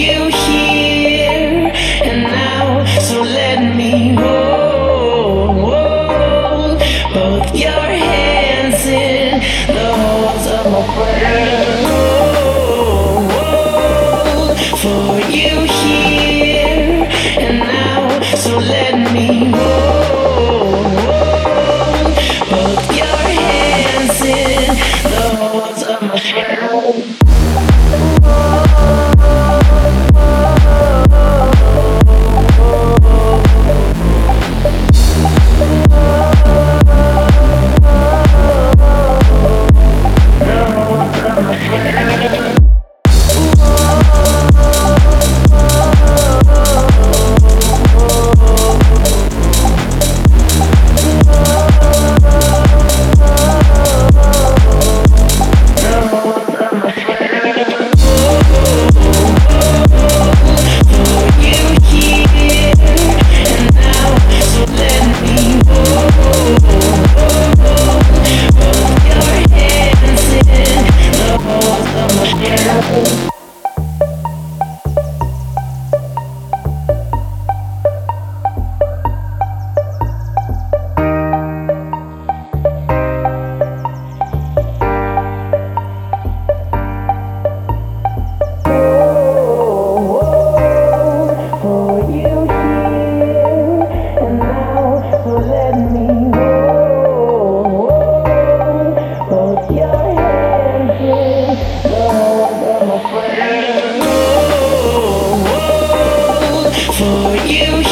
you hear you